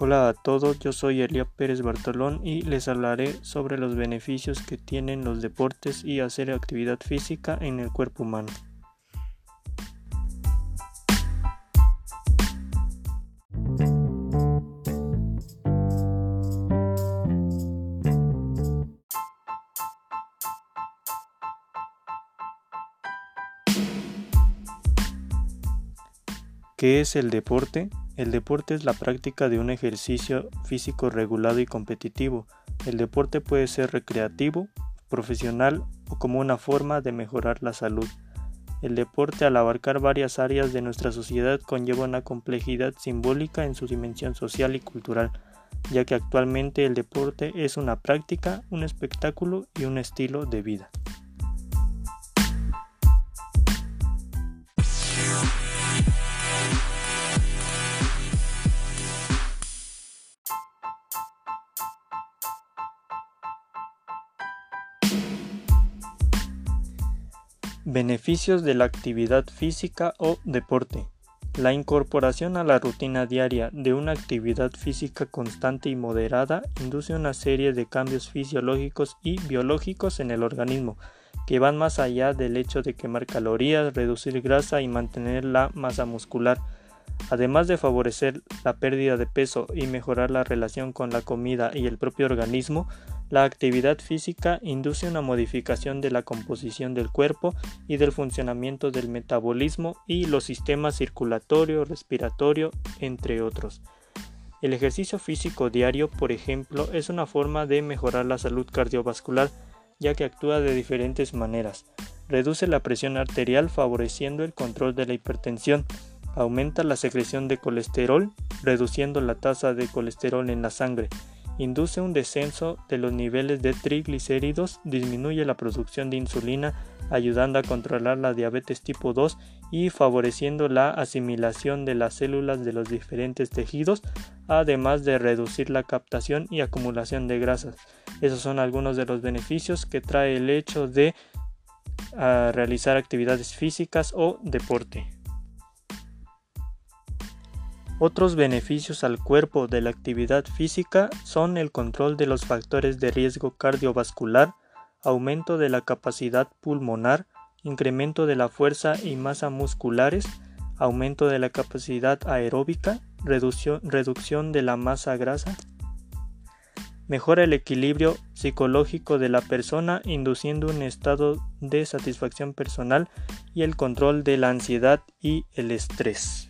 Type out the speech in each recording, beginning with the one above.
Hola a todos, yo soy Elia Pérez Bartolón y les hablaré sobre los beneficios que tienen los deportes y hacer actividad física en el cuerpo humano. ¿Qué es el deporte? El deporte es la práctica de un ejercicio físico regulado y competitivo. El deporte puede ser recreativo, profesional o como una forma de mejorar la salud. El deporte al abarcar varias áreas de nuestra sociedad conlleva una complejidad simbólica en su dimensión social y cultural, ya que actualmente el deporte es una práctica, un espectáculo y un estilo de vida. Beneficios de la actividad física o deporte. La incorporación a la rutina diaria de una actividad física constante y moderada induce una serie de cambios fisiológicos y biológicos en el organismo, que van más allá del hecho de quemar calorías, reducir grasa y mantener la masa muscular. Además de favorecer la pérdida de peso y mejorar la relación con la comida y el propio organismo, la actividad física induce una modificación de la composición del cuerpo y del funcionamiento del metabolismo y los sistemas circulatorio, respiratorio, entre otros. El ejercicio físico diario, por ejemplo, es una forma de mejorar la salud cardiovascular, ya que actúa de diferentes maneras. Reduce la presión arterial favoreciendo el control de la hipertensión, aumenta la secreción de colesterol, reduciendo la tasa de colesterol en la sangre, induce un descenso de los niveles de triglicéridos, disminuye la producción de insulina, ayudando a controlar la diabetes tipo 2 y favoreciendo la asimilación de las células de los diferentes tejidos, además de reducir la captación y acumulación de grasas. Esos son algunos de los beneficios que trae el hecho de ah, realizar actividades físicas o deporte. Otros beneficios al cuerpo de la actividad física son el control de los factores de riesgo cardiovascular, aumento de la capacidad pulmonar, incremento de la fuerza y masa musculares, aumento de la capacidad aeróbica, reducción, de la masa grasa, mejora el equilibrio psicológico de la persona induciendo un estado de satisfacción personal y el control de la ansiedad y el estrés.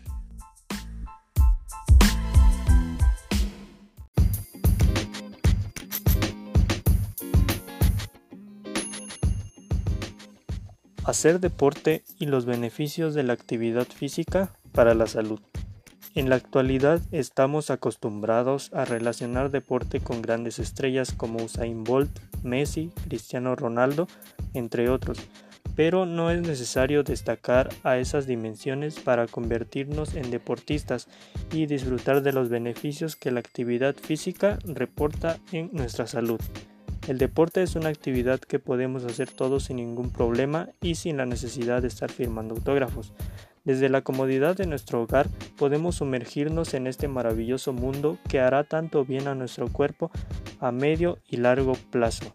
Hacer deporte y los beneficios de la actividad física para la salud. En la actualidad estamos acostumbrados a relacionar deporte con grandes estrellas como Usain Bolt, Messi, Cristiano Ronaldo, entre otros, pero no es necesario destacar a esas dimensiones para convertirnos en deportistas y disfrutar de los beneficios que la actividad física reporta en nuestra salud. El deporte es una actividad que podemos hacer todos sin ningún problema y sin la necesidad de estar firmando autógrafos. Desde la comodidad de nuestro hogar podemos sumergirnos en este maravilloso mundo que hará tanto bien a nuestro cuerpo a medio y largo plazo.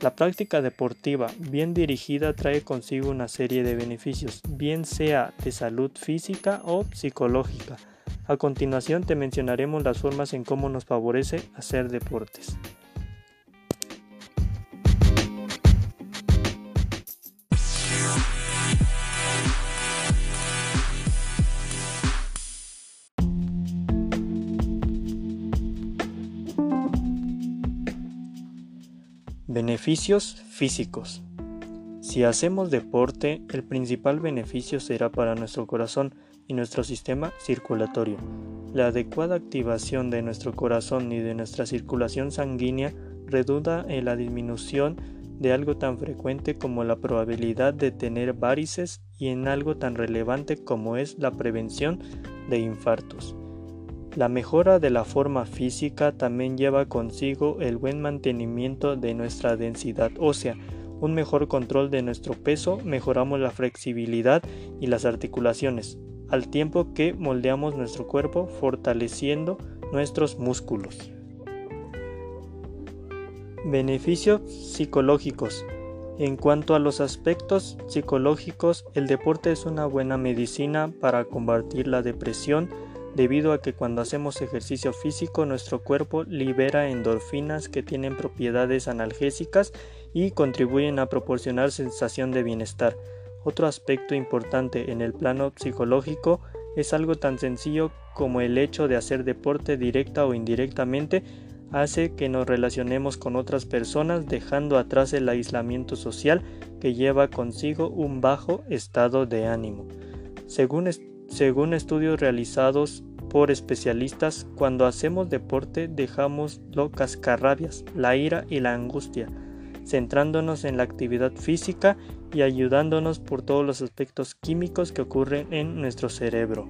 La práctica deportiva bien dirigida trae consigo una serie de beneficios, bien sea de salud física o psicológica. A continuación te mencionaremos las formas en cómo nos favorece hacer deportes. Beneficios físicos. Si hacemos deporte, el principal beneficio será para nuestro corazón y nuestro sistema circulatorio. La adecuada activación de nuestro corazón y de nuestra circulación sanguínea redunda en la disminución de algo tan frecuente como la probabilidad de tener varices y en algo tan relevante como es la prevención de infartos. La mejora de la forma física también lleva consigo el buen mantenimiento de nuestra densidad ósea, un mejor control de nuestro peso, mejoramos la flexibilidad y las articulaciones, al tiempo que moldeamos nuestro cuerpo fortaleciendo nuestros músculos. Beneficios psicológicos. En cuanto a los aspectos psicológicos, el deporte es una buena medicina para combatir la depresión debido a que cuando hacemos ejercicio físico nuestro cuerpo libera endorfinas que tienen propiedades analgésicas y contribuyen a proporcionar sensación de bienestar. Otro aspecto importante en el plano psicológico es algo tan sencillo como el hecho de hacer deporte directa o indirectamente hace que nos relacionemos con otras personas dejando atrás el aislamiento social que lleva consigo un bajo estado de ánimo. Según, según estudios realizados por especialistas, cuando hacemos deporte dejamos lo cascarrabias, la ira y la angustia, centrándonos en la actividad física y ayudándonos por todos los aspectos químicos que ocurren en nuestro cerebro.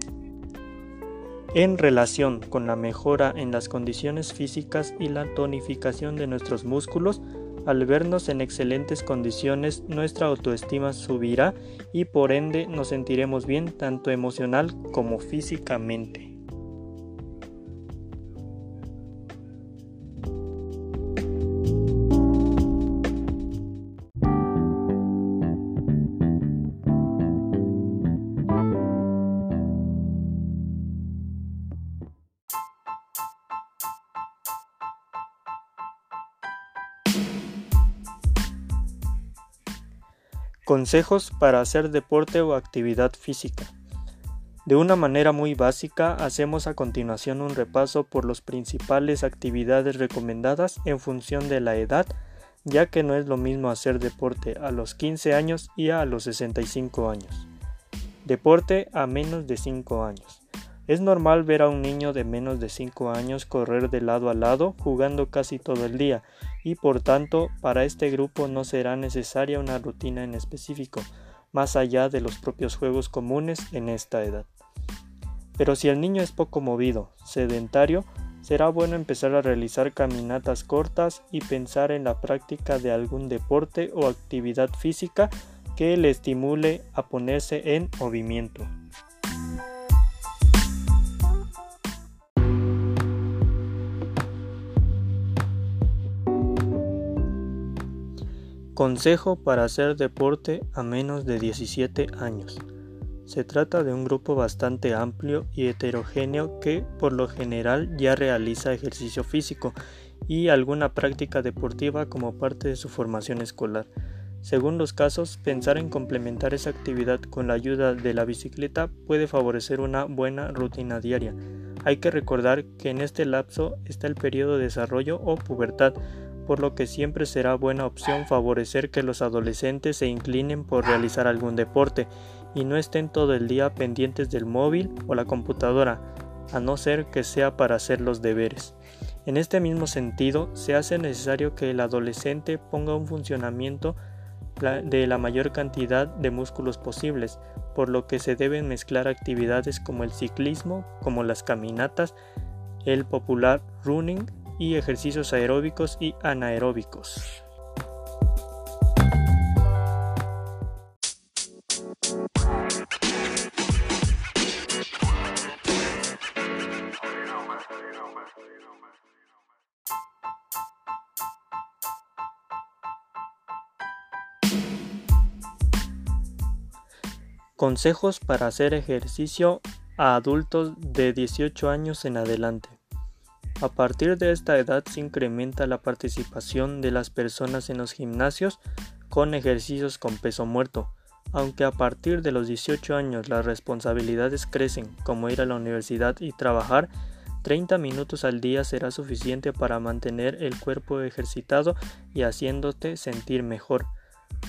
En relación con la mejora en las condiciones físicas y la tonificación de nuestros músculos, al vernos en excelentes condiciones, nuestra autoestima subirá y por ende nos sentiremos bien tanto emocional como físicamente. Consejos para hacer deporte o actividad física. De una manera muy básica, hacemos a continuación un repaso por las principales actividades recomendadas en función de la edad, ya que no es lo mismo hacer deporte a los 15 años y a los 65 años. Deporte a menos de 5 años. Es normal ver a un niño de menos de 5 años correr de lado a lado jugando casi todo el día y por tanto para este grupo no será necesaria una rutina en específico, más allá de los propios juegos comunes en esta edad. Pero si el niño es poco movido, sedentario, será bueno empezar a realizar caminatas cortas y pensar en la práctica de algún deporte o actividad física que le estimule a ponerse en movimiento. Consejo para hacer deporte a menos de 17 años. Se trata de un grupo bastante amplio y heterogéneo que por lo general ya realiza ejercicio físico y alguna práctica deportiva como parte de su formación escolar. Según los casos, pensar en complementar esa actividad con la ayuda de la bicicleta puede favorecer una buena rutina diaria. Hay que recordar que en este lapso está el periodo de desarrollo o pubertad, por lo que siempre será buena opción favorecer que los adolescentes se inclinen por realizar algún deporte y no estén todo el día pendientes del móvil o la computadora, a no ser que sea para hacer los deberes. En este mismo sentido, se hace necesario que el adolescente ponga un funcionamiento de la mayor cantidad de músculos posibles, por lo que se deben mezclar actividades como el ciclismo, como las caminatas, el popular running y ejercicios aeróbicos y anaeróbicos. Consejos para hacer ejercicio a adultos de 18 años en adelante. A partir de esta edad se incrementa la participación de las personas en los gimnasios con ejercicios con peso muerto, aunque a partir de los 18 años las responsabilidades crecen, como ir a la universidad y trabajar, 30 minutos al día será suficiente para mantener el cuerpo ejercitado y haciéndote sentir mejor.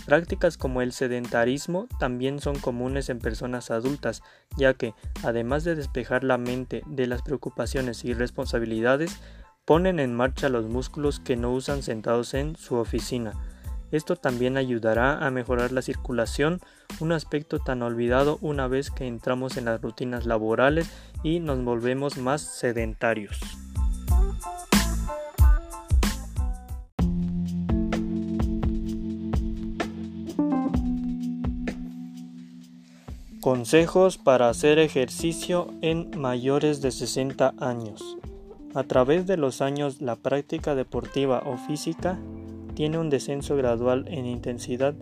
Prácticas como el sedentarismo también son comunes en personas adultas, ya que, además de despejar la mente de las preocupaciones y responsabilidades, ponen en marcha los músculos que no usan sentados en su oficina. Esto también ayudará a mejorar la circulación, un aspecto tan olvidado una vez que entramos en las rutinas laborales y nos volvemos más sedentarios. Consejos para hacer ejercicio en mayores de 60 años. A través de los años la práctica deportiva o física tiene un descenso gradual en intensidad,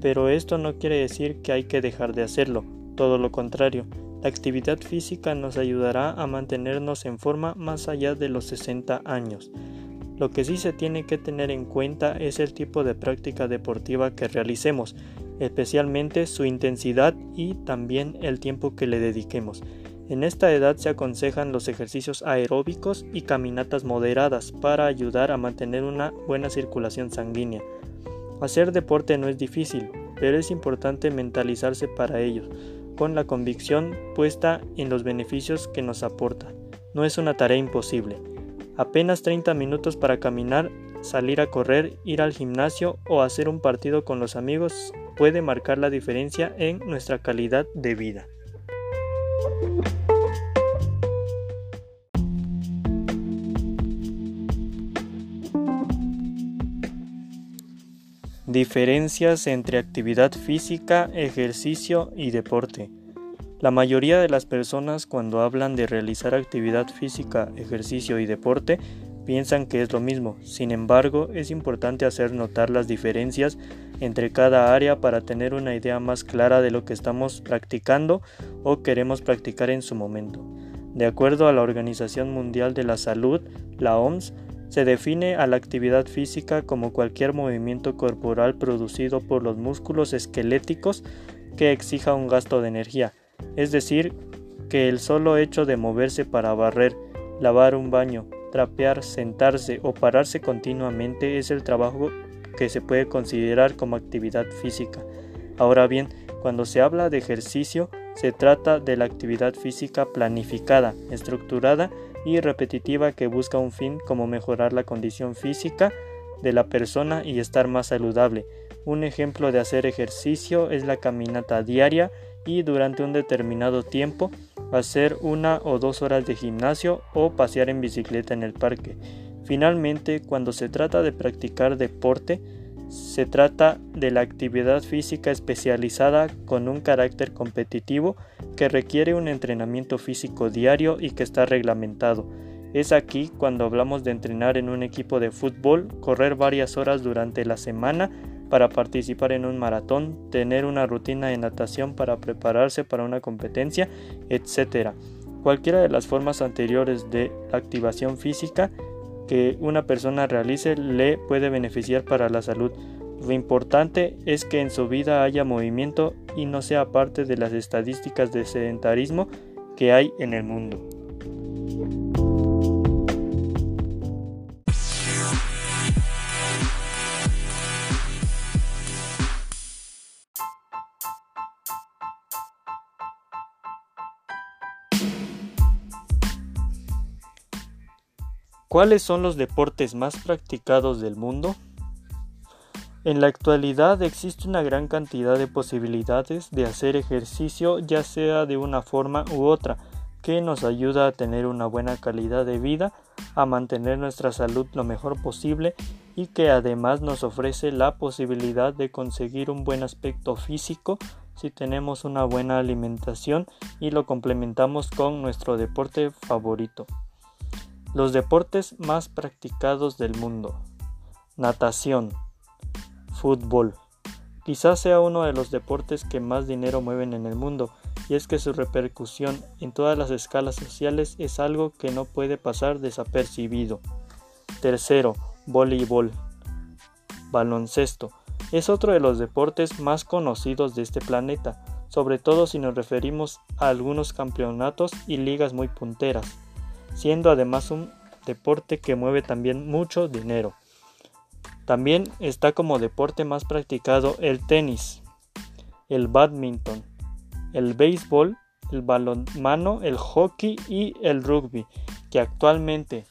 pero esto no quiere decir que hay que dejar de hacerlo, todo lo contrario, la actividad física nos ayudará a mantenernos en forma más allá de los 60 años. Lo que sí se tiene que tener en cuenta es el tipo de práctica deportiva que realicemos, especialmente su intensidad y también el tiempo que le dediquemos. En esta edad se aconsejan los ejercicios aeróbicos y caminatas moderadas para ayudar a mantener una buena circulación sanguínea. Hacer deporte no es difícil, pero es importante mentalizarse para ello, con la convicción puesta en los beneficios que nos aporta. No es una tarea imposible. Apenas 30 minutos para caminar, salir a correr, ir al gimnasio o hacer un partido con los amigos puede marcar la diferencia en nuestra calidad de vida. Diferencias entre actividad física, ejercicio y deporte. La mayoría de las personas cuando hablan de realizar actividad física, ejercicio y deporte piensan que es lo mismo. Sin embargo, es importante hacer notar las diferencias entre cada área para tener una idea más clara de lo que estamos practicando o queremos practicar en su momento. De acuerdo a la Organización Mundial de la Salud, la OMS, se define a la actividad física como cualquier movimiento corporal producido por los músculos esqueléticos que exija un gasto de energía, es decir, que el solo hecho de moverse para barrer, lavar un baño, trapear, sentarse o pararse continuamente es el trabajo que se puede considerar como actividad física. Ahora bien, cuando se habla de ejercicio, se trata de la actividad física planificada, estructurada y repetitiva que busca un fin como mejorar la condición física de la persona y estar más saludable. Un ejemplo de hacer ejercicio es la caminata diaria y durante un determinado tiempo hacer una o dos horas de gimnasio o pasear en bicicleta en el parque. Finalmente, cuando se trata de practicar deporte, se trata de la actividad física especializada con un carácter competitivo que requiere un entrenamiento físico diario y que está reglamentado. Es aquí cuando hablamos de entrenar en un equipo de fútbol, correr varias horas durante la semana para participar en un maratón, tener una rutina de natación para prepararse para una competencia, etc. Cualquiera de las formas anteriores de activación física que una persona realice le puede beneficiar para la salud. Lo importante es que en su vida haya movimiento y no sea parte de las estadísticas de sedentarismo que hay en el mundo. ¿Cuáles son los deportes más practicados del mundo? En la actualidad existe una gran cantidad de posibilidades de hacer ejercicio ya sea de una forma u otra, que nos ayuda a tener una buena calidad de vida, a mantener nuestra salud lo mejor posible y que además nos ofrece la posibilidad de conseguir un buen aspecto físico si tenemos una buena alimentación y lo complementamos con nuestro deporte favorito. Los deportes más practicados del mundo. Natación. Fútbol. Quizás sea uno de los deportes que más dinero mueven en el mundo, y es que su repercusión en todas las escalas sociales es algo que no puede pasar desapercibido. Tercero, voleibol. Baloncesto. Es otro de los deportes más conocidos de este planeta, sobre todo si nos referimos a algunos campeonatos y ligas muy punteras siendo además un deporte que mueve también mucho dinero. También está como deporte más practicado el tenis, el badminton, el béisbol, el balonmano, el hockey y el rugby, que actualmente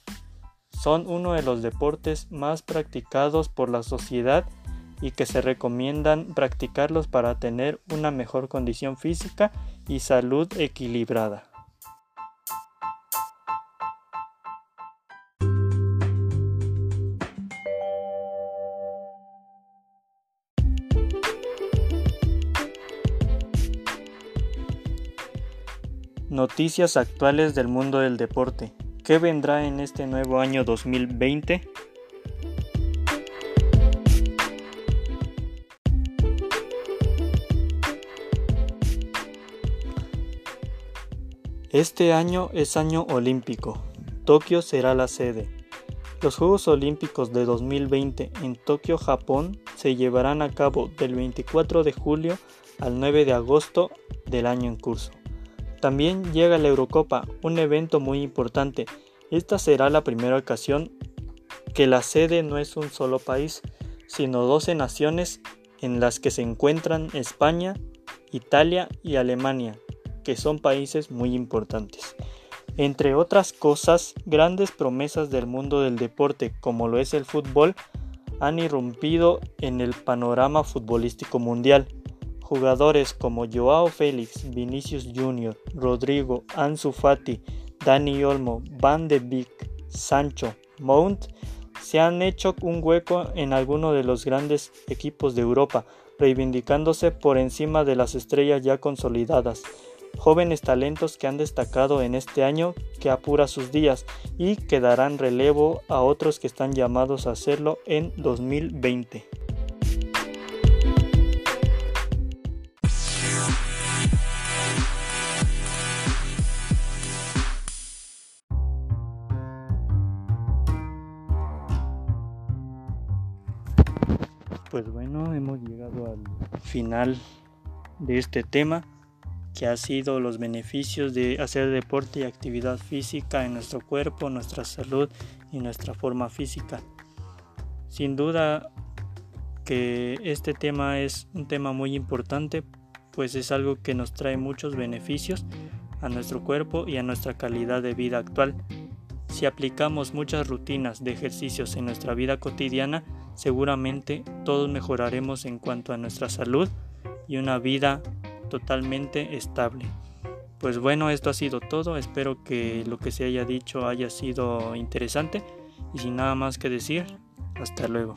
son uno de los deportes más practicados por la sociedad y que se recomiendan practicarlos para tener una mejor condición física y salud equilibrada. Noticias actuales del mundo del deporte. ¿Qué vendrá en este nuevo año 2020? Este año es año olímpico. Tokio será la sede. Los Juegos Olímpicos de 2020 en Tokio, Japón, se llevarán a cabo del 24 de julio al 9 de agosto del año en curso. También llega la Eurocopa, un evento muy importante. Esta será la primera ocasión que la sede no es un solo país, sino 12 naciones en las que se encuentran España, Italia y Alemania, que son países muy importantes. Entre otras cosas, grandes promesas del mundo del deporte, como lo es el fútbol, han irrumpido en el panorama futbolístico mundial. Jugadores como Joao Félix, Vinicius Jr., Rodrigo, Ansu Fati, Dani Olmo, Van de Beek, Sancho, Mount se han hecho un hueco en alguno de los grandes equipos de Europa, reivindicándose por encima de las estrellas ya consolidadas. Jóvenes talentos que han destacado en este año que apura sus días y que darán relevo a otros que están llamados a hacerlo en 2020. Al final de este tema que ha sido los beneficios de hacer deporte y actividad física en nuestro cuerpo, nuestra salud y nuestra forma física. Sin duda que este tema es un tema muy importante, pues es algo que nos trae muchos beneficios a nuestro cuerpo y a nuestra calidad de vida actual. Si aplicamos muchas rutinas de ejercicios en nuestra vida cotidiana, seguramente todos mejoraremos en cuanto a nuestra salud y una vida totalmente estable. Pues bueno, esto ha sido todo. Espero que lo que se haya dicho haya sido interesante. Y sin nada más que decir, hasta luego.